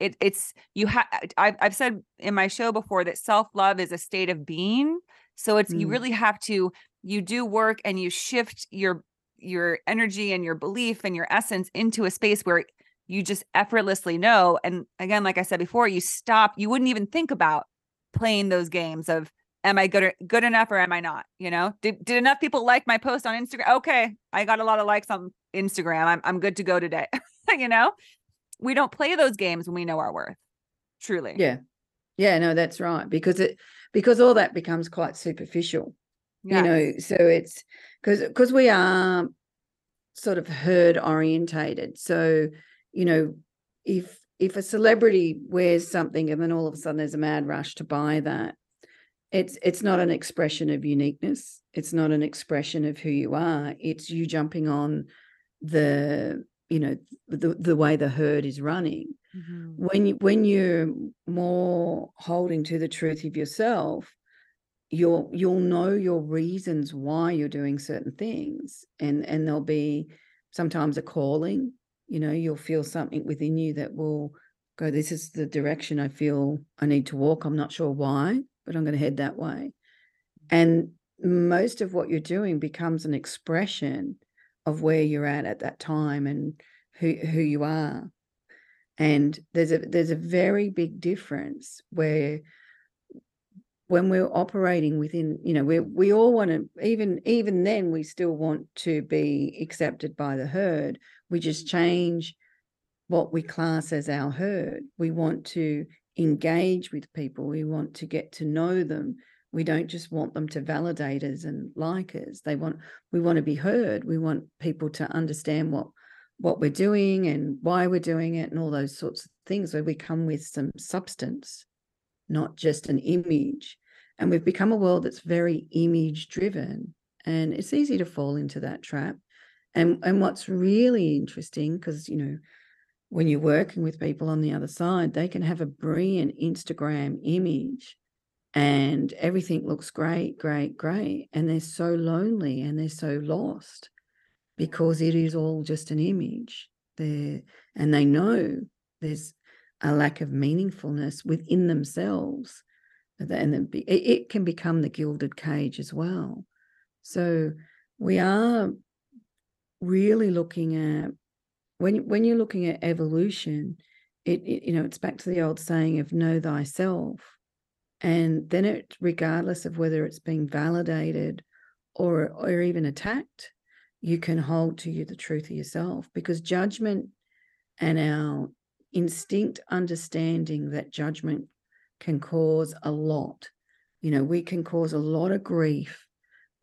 It, it's you have I've, I've said in my show before that self-love is a state of being so it's mm. you really have to you do work and you shift your your energy and your belief and your essence into a space where you just effortlessly know and again like i said before you stop you wouldn't even think about playing those games of am I good good enough or am I not? You know, did did enough people like my post on Instagram? Okay, I got a lot of likes on Instagram. I'm I'm good to go today. you know, we don't play those games when we know our worth. Truly. Yeah. Yeah, no, that's right. Because it because all that becomes quite superficial. You know, so it's because because we are sort of herd orientated. So, you know, if if a celebrity wears something and then all of a sudden there's a mad rush to buy that, it's it's not an expression of uniqueness. It's not an expression of who you are. It's you jumping on the you know the the way the herd is running. Mm-hmm. When you when you're more holding to the truth of yourself, you'll you'll know your reasons why you're doing certain things, and and there'll be sometimes a calling you know you'll feel something within you that will go this is the direction i feel i need to walk. I'm not sure why but i'm going to head that way. And most of what you're doing becomes an expression of where you're at at that time and who who you are. And there's a there's a very big difference where when we're operating within you know we we all want to even even then we still want to be accepted by the herd we just change what we class as our herd. We want to engage with people. We want to get to know them. We don't just want them to validate us and like us. They want we want to be heard. We want people to understand what what we're doing and why we're doing it and all those sorts of things where we come with some substance, not just an image. And we've become a world that's very image driven. And it's easy to fall into that trap. And and what's really interesting, because you know, when you're working with people on the other side, they can have a brilliant Instagram image and everything looks great, great, great. And they're so lonely and they're so lost because it is all just an image. There and they know there's a lack of meaningfulness within themselves. And it can become the gilded cage as well. So we are really looking at when when you're looking at evolution, it, it you know it's back to the old saying of know thyself, and then it regardless of whether it's being validated or or even attacked, you can hold to you the truth of yourself because judgment and our instinct understanding that judgment can cause a lot. You know, we can cause a lot of grief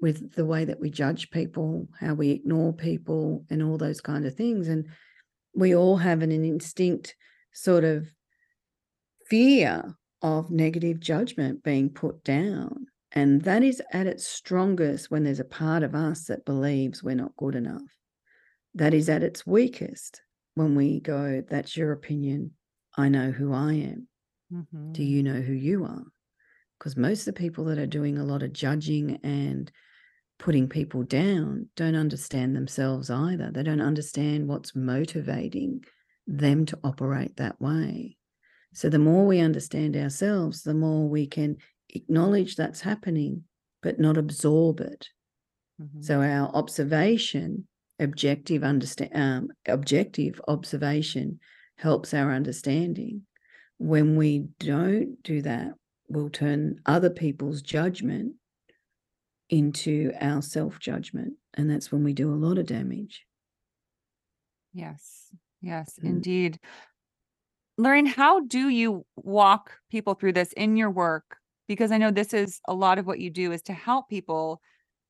with the way that we judge people, how we ignore people, and all those kind of things. And we all have an, an instinct sort of fear of negative judgment being put down. And that is at its strongest when there's a part of us that believes we're not good enough. That is at its weakest when we go, That's your opinion. I know who I am. Mm-hmm. Do you know who you are? Because most of the people that are doing a lot of judging and putting people down don't understand themselves either. They don't understand what's motivating them to operate that way. So the more we understand ourselves, the more we can acknowledge that's happening, but not absorb it. Mm-hmm. So our observation, objective understand, um, objective observation, helps our understanding. When we don't do that, we'll turn other people's judgment into our self judgment. And that's when we do a lot of damage. Yes. Yes, mm. indeed. Lorraine, how do you walk people through this in your work? Because I know this is a lot of what you do is to help people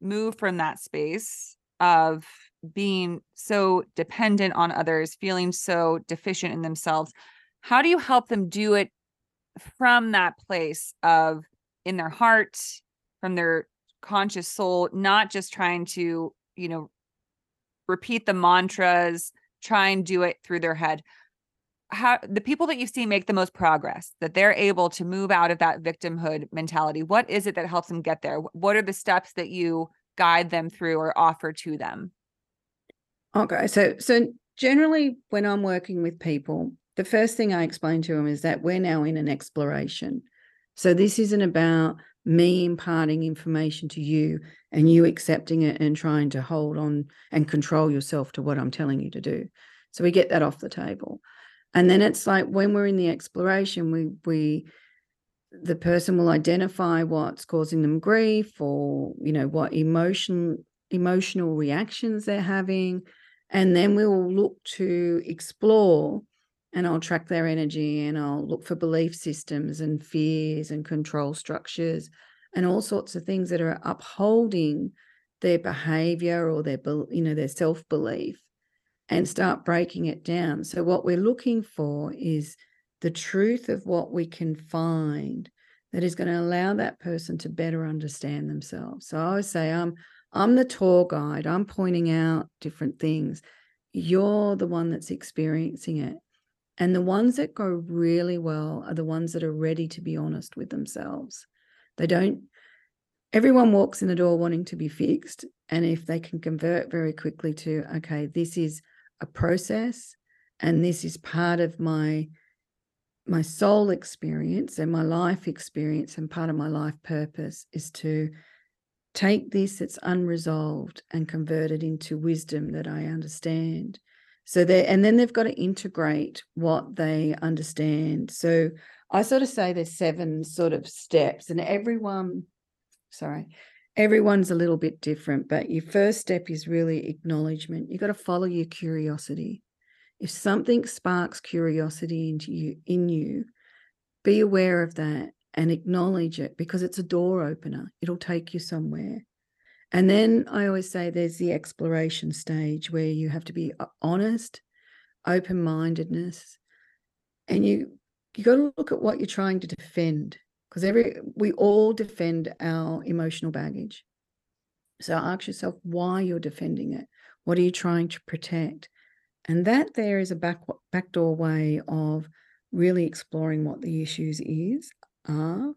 move from that space of being so dependent on others, feeling so deficient in themselves. How do you help them do it from that place of in their heart, from their conscious soul, not just trying to, you know, repeat the mantras, try and do it through their head? How the people that you see make the most progress, that they're able to move out of that victimhood mentality, what is it that helps them get there? What are the steps that you guide them through or offer to them? Okay, so so generally when I'm working with people, the first thing I explain to them is that we're now in an exploration. So this isn't about me imparting information to you and you accepting it and trying to hold on and control yourself to what I'm telling you to do. So we get that off the table. And then it's like when we're in the exploration, we we the person will identify what's causing them grief or you know what emotion emotional reactions they're having and then we will look to explore and I'll track their energy and I'll look for belief systems and fears and control structures and all sorts of things that are upholding their behavior or their you know their self-belief and start breaking it down so what we're looking for is the truth of what we can find that is going to allow that person to better understand themselves. So I always say, I'm I'm the tour guide. I'm pointing out different things. You're the one that's experiencing it. And the ones that go really well are the ones that are ready to be honest with themselves. They don't, everyone walks in the door wanting to be fixed. And if they can convert very quickly to, okay, this is a process and this is part of my my soul experience and my life experience and part of my life purpose is to take this that's unresolved and convert it into wisdom that I understand. So they and then they've got to integrate what they understand. So I sort of say there's seven sort of steps, and everyone, sorry, everyone's a little bit different. But your first step is really acknowledgement. You've got to follow your curiosity if something sparks curiosity into you in you be aware of that and acknowledge it because it's a door opener. It'll take you somewhere. And then i always say there's the exploration stage where you have to be uh, honest open-mindedness and you you got to look at what you're trying to defend because every we all defend our emotional baggage. So ask yourself why you're defending it. What are you trying to protect? And that there is a back backdoor way of really exploring what the issues is are.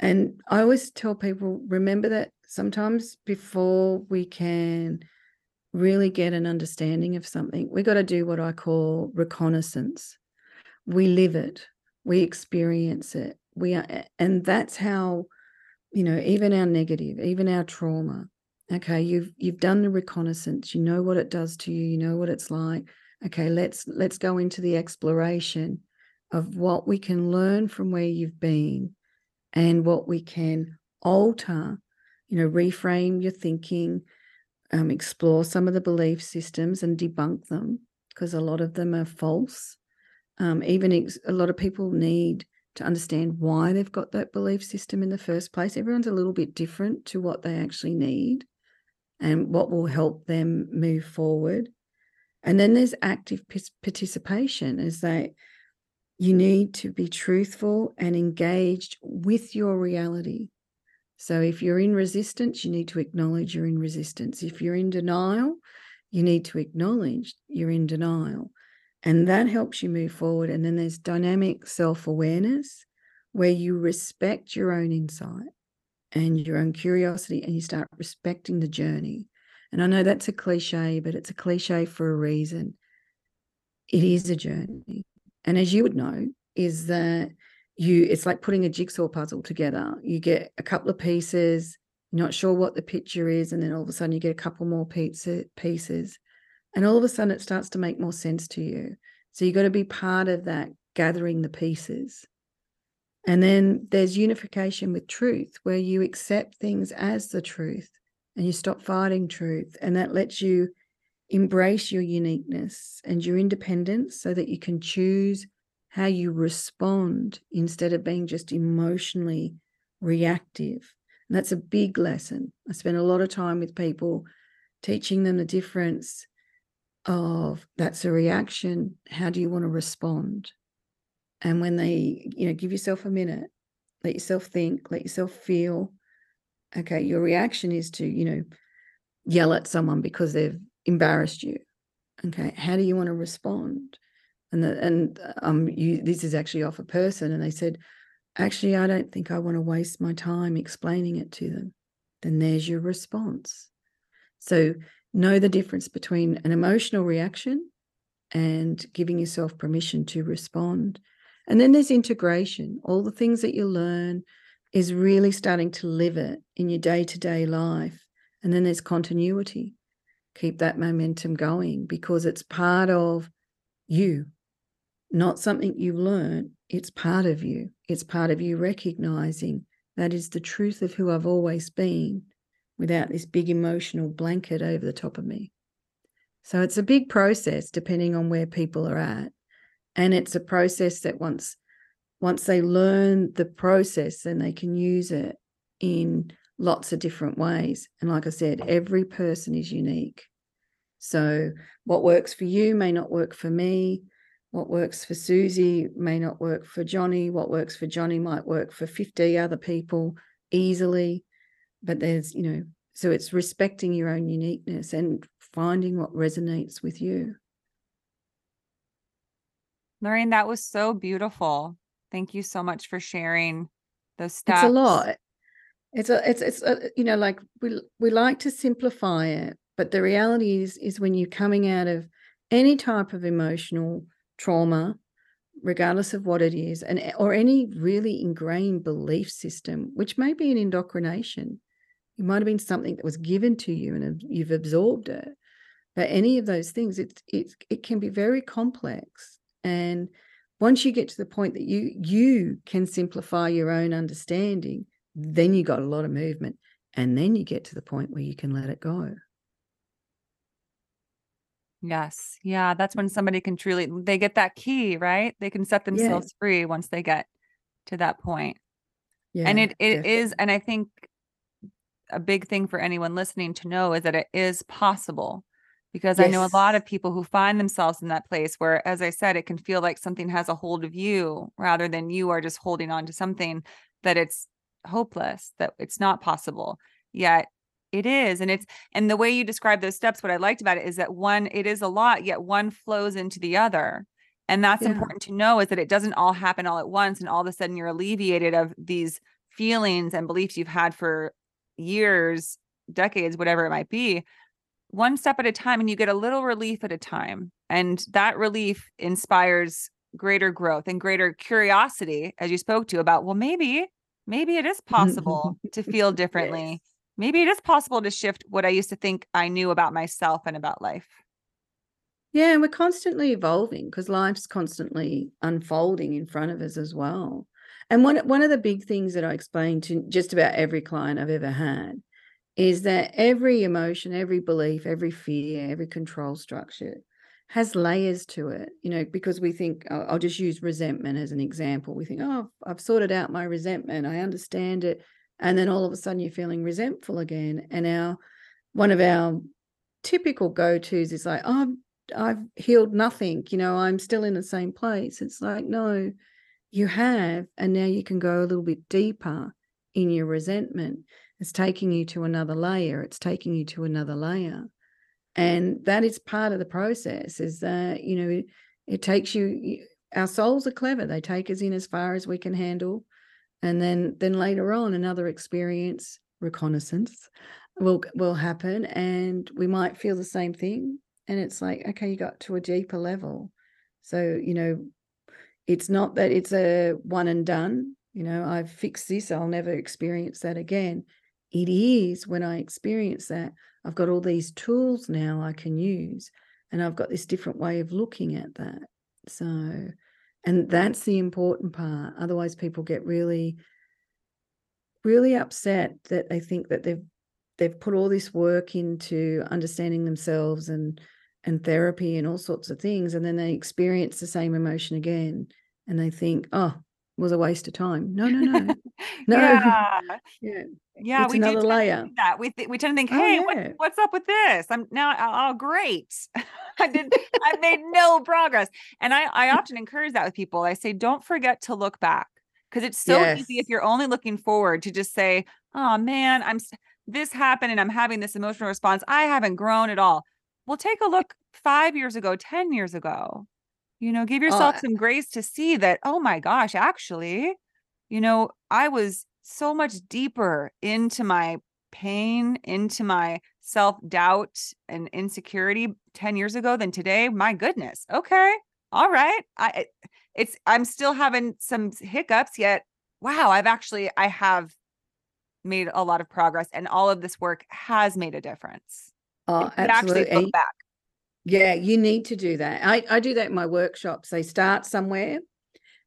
And I always tell people remember that sometimes before we can really get an understanding of something, we got to do what I call reconnaissance. We live it, we experience it. We are, and that's how, you know, even our negative, even our trauma, okay you've you've done the reconnaissance you know what it does to you you know what it's like okay let's let's go into the exploration of what we can learn from where you've been and what we can alter you know reframe your thinking um, explore some of the belief systems and debunk them because a lot of them are false um, even ex- a lot of people need to understand why they've got that belief system in the first place everyone's a little bit different to what they actually need and what will help them move forward. And then there's active participation, is that you need to be truthful and engaged with your reality. So if you're in resistance, you need to acknowledge you're in resistance. If you're in denial, you need to acknowledge you're in denial. And that helps you move forward. And then there's dynamic self awareness where you respect your own insight and your own curiosity and you start respecting the journey. And I know that's a cliche, but it's a cliche for a reason. It is a journey. And as you would know, is that you it's like putting a jigsaw puzzle together. You get a couple of pieces, not sure what the picture is, and then all of a sudden you get a couple more pizza pieces. And all of a sudden it starts to make more sense to you. So you've got to be part of that gathering the pieces. And then there's unification with truth, where you accept things as the truth and you stop fighting truth. And that lets you embrace your uniqueness and your independence so that you can choose how you respond instead of being just emotionally reactive. And that's a big lesson. I spend a lot of time with people teaching them the difference of that's a reaction. How do you want to respond? And when they, you know, give yourself a minute, let yourself think, let yourself feel. Okay, your reaction is to, you know, yell at someone because they've embarrassed you. Okay, how do you want to respond? And the, and um, you this is actually off a person, and they said, actually, I don't think I want to waste my time explaining it to them. Then there's your response. So know the difference between an emotional reaction and giving yourself permission to respond. And then there's integration. All the things that you learn is really starting to live it in your day to day life. And then there's continuity. Keep that momentum going because it's part of you, not something you learn. It's part of you. It's part of you recognizing that is the truth of who I've always been without this big emotional blanket over the top of me. So it's a big process depending on where people are at. And it's a process that once once they learn the process, then they can use it in lots of different ways. And like I said, every person is unique. So what works for you may not work for me. What works for Susie may not work for Johnny. What works for Johnny might work for 50 other people easily but there's you know so it's respecting your own uniqueness and finding what resonates with you Lorraine, that was so beautiful. Thank you so much for sharing those steps. It's a lot. It's a, it's, it's, a, you know, like we, we like to simplify it, but the reality is, is when you're coming out of any type of emotional trauma, regardless of what it is, and or any really ingrained belief system, which may be an indoctrination, it might have been something that was given to you and you've absorbed it. But any of those things, it's it, it can be very complex. And once you get to the point that you you can simplify your own understanding, then you got a lot of movement. And then you get to the point where you can let it go. Yes. Yeah. That's when somebody can truly, they get that key, right? They can set themselves yeah. free once they get to that point. Yeah, and it it is, and I think a big thing for anyone listening to know is that it is possible because yes. I know a lot of people who find themselves in that place where, as I said, it can feel like something has a hold of you rather than you are just holding on to something that it's hopeless, that it's not possible. Yet it is. And it's, and the way you describe those steps, what I liked about it is that one, it is a lot, yet one flows into the other. And that's yeah. important to know is that it doesn't all happen all at once. And all of a sudden you're alleviated of these feelings and beliefs you've had for years, decades, whatever it might be, one step at a time, and you get a little relief at a time. And that relief inspires greater growth and greater curiosity, as you spoke to, about, well, maybe, maybe it is possible to feel differently. Yes. Maybe it is possible to shift what I used to think I knew about myself and about life. Yeah, and we're constantly evolving because life's constantly unfolding in front of us as well. And one one of the big things that I explain to just about every client I've ever had is that every emotion, every belief, every fear, every control structure has layers to it, you know, because we think, I'll just use resentment as an example. We think, oh, I've sorted out my resentment, I understand it. And then all of a sudden you're feeling resentful again. And our one of our typical go-tos is like, oh, I've healed nothing, you know, I'm still in the same place. It's like, no, you have, and now you can go a little bit deeper in your resentment. It's taking you to another layer, it's taking you to another layer. And that is part of the process, is that, you know, it, it takes you, our souls are clever. They take us in as far as we can handle. And then then later on, another experience, reconnaissance, will will happen and we might feel the same thing. And it's like, okay, you got to a deeper level. So, you know, it's not that it's a one and done you know i've fixed this i'll never experience that again it is when i experience that i've got all these tools now i can use and i've got this different way of looking at that. So and that's the important part otherwise people get really really upset that they think that they've they've put all this work into understanding themselves and and therapy and all sorts of things and then they experience the same emotion again and they think, oh, was a waste of time. No, no, no. no. Yeah. yeah. Yeah, It's we another layer. that. We th- we tend to think, Oh, "Hey, yeah. what, what's up with this? I'm now oh great. I did I made no progress." And I I often encourage that with people. I say, "Don't forget to look back." Because it's so easy if you're only looking forward to just say, "Oh man, I'm this happened and I'm having this emotional response. I haven't grown at all." Well, take a look 5 years ago, 10 years ago. You know, give oh, yourself Oh, some grace to see that, "Oh my gosh, actually, you know, I was so much deeper into my pain, into my self doubt and insecurity 10 years ago than today. My goodness. Okay. All right. I, eh, it's, I'm still having some hiccups yet. Wow. I've actually, I have made a lot of progress and all of this work has made a difference. oh, can actually absolutely. look back. Yeah, you need to do that. I, I do that in my workshops. They start somewhere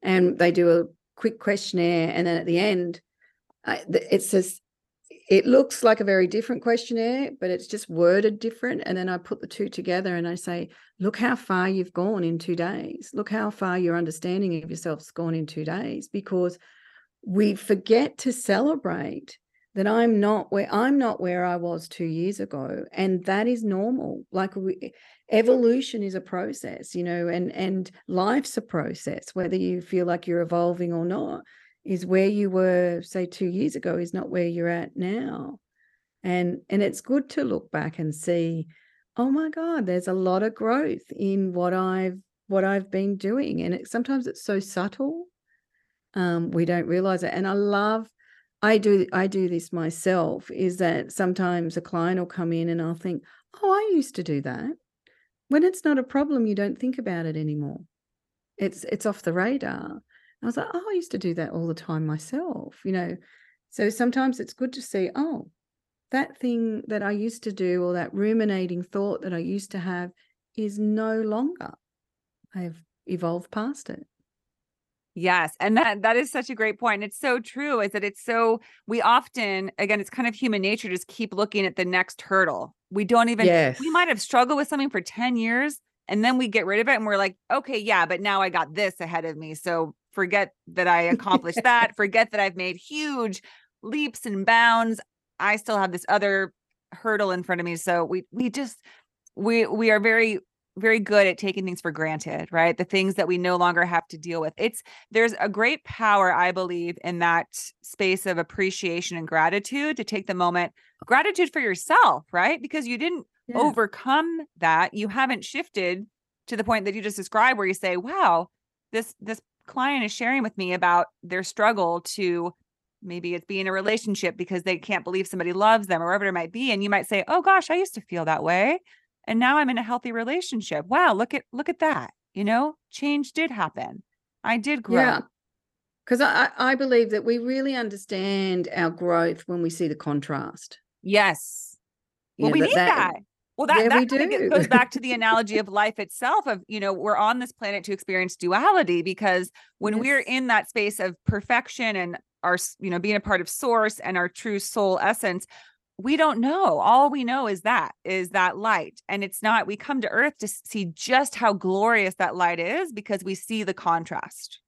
and they do a quick questionnaire. And then at the end, it says, it looks like a very different questionnaire, but it's just worded different. And then I put the two together and I say, look how far you've gone in two days. Look how far your understanding of yourself's gone in two days because we forget to celebrate that I'm not where I'm not where I was two years ago. And that is normal. Like we, evolution is a process, you know, and and life's a process, whether you feel like you're evolving or not, is where you were, say, two years ago is not where you're at now. And and it's good to look back and see, oh my God, there's a lot of growth in what I've what I've been doing. And it, sometimes it's so subtle um, we don't realize it. And I love, I do, I do this myself. Is that sometimes a client will come in and I'll think, oh, I used to do that. When it's not a problem, you don't think about it anymore. It's it's off the radar. I was like, oh, I used to do that all the time myself. You know, so sometimes it's good to see, oh, that thing that I used to do or that ruminating thought that I used to have is no longer. I've evolved past it. Yes, and that that is such a great point. And it's so true is that it's so we often again it's kind of human nature to just keep looking at the next hurdle. We don't even Yes. we might have struggled with something for 10 years and then we get rid of it and we're like, "Okay, yeah, but now I got this ahead of me." So forget that I accomplished that, forget that I've made huge leaps and bounds. I still have this other hurdle in front of me. So we we just we we are very very good at taking things for granted, right? The things that we no longer have to deal with. It's there's a great power, I believe, in that space of appreciation and gratitude to take the moment, gratitude for yourself, right? Because you didn't Yeah. overcome that. You haven't shifted to the point that you just described where you say, wow, this this client is sharing with me about their struggle to maybe it's being a relationship because they can't believe somebody loves them or whatever it might be. And you might say, oh gosh, I used to feel that way. And now I'm in a healthy relationship. Wow, look at look at that. You know, change did happen. I did grow. Yeah. Because I, I believe that we really understand our growth when we see the contrast. Yes. Well, know, we that- need that. that- Well, that, Yeah, that we do. goes back to the analogy of life itself of, you know, we're on this planet to experience duality because when we're in that space of perfection and our, you know, being a part of source and our true soul essence, we don't know. All we know is that is that light. And it's not, we come to earth to see just how glorious that light is because we see the contrast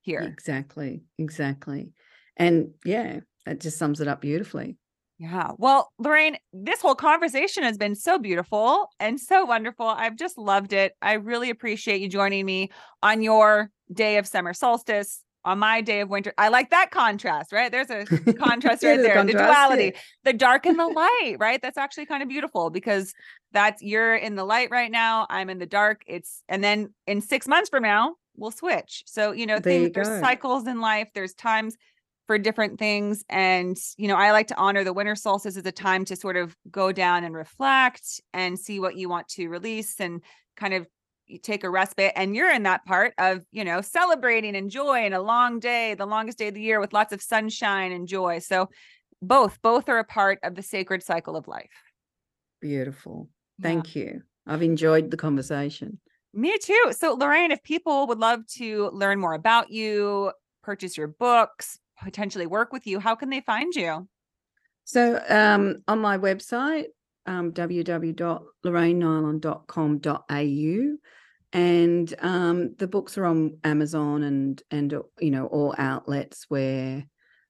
here. Exactly. Exactly. And yeah, that just sums it up beautifully. Yeah. Well, Lorraine, this whole conversation has been so beautiful and so wonderful. I've just loved it. I really appreciate you joining me on your day of summer solstice, on my day of winter. I like that contrast, right? There's a contrast right there. the yeah. duality, the dark and the light, right? That's actually kind of beautiful because that's you're in the light right now. I'm in the dark. It's and then in six months from now, we'll switch. So, you know, There things, you there's cycles in life, there's times for different things. And, you know, I like to honor the winter solstice as a time to sort of go down and reflect and see what you want to release and kind of you take a respite. And you're in that part of, you know, celebrating and joy and a long day, the longest day of the year with lots of sunshine and joy. So both, both are a part of the sacred cycle of life. Beautiful. Yeah. Thank you. I've enjoyed the conversation. Me too. So, Lorraine, if people would love to learn more about you, purchase your books, potentially work with you, how can they find you? So um, on my website, um, www.lorrainenilon.com.au, and um, the books are on Amazon and and you know all outlets where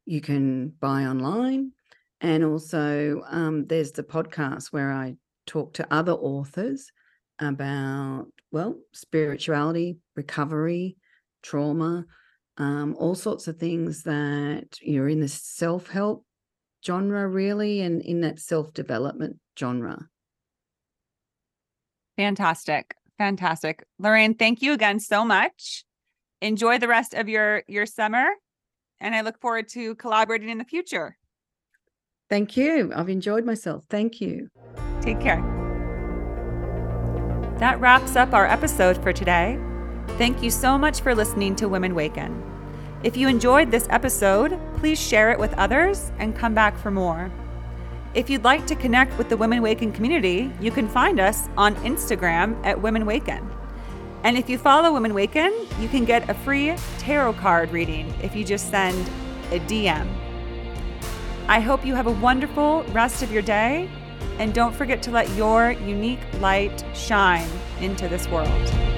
you can buy online, and also um, there's the podcast where I talk to other authors about well spirituality, recovery, trauma, um, all sorts of things that you're in the self help genre really, and in that self development genre. Fantastic. Fantastic. Lorraine, thank you again so much. Enjoy the rest of your your summer and I look forward to collaborating in the future. Thank you. I've enjoyed myself. Thank you. Take care. That wraps up our episode for today. Thank you so much for listening to Women Waken. If you enjoyed this episode, please share it with others and come back for more. If you'd like to connect with the Women Waken community, you can find us on Instagram at Women Waken. And if you follow Women Waken, you can get a free tarot card reading if you just send a DM. I hope you have a wonderful rest of your day, and don't forget to let your unique light shine into this world.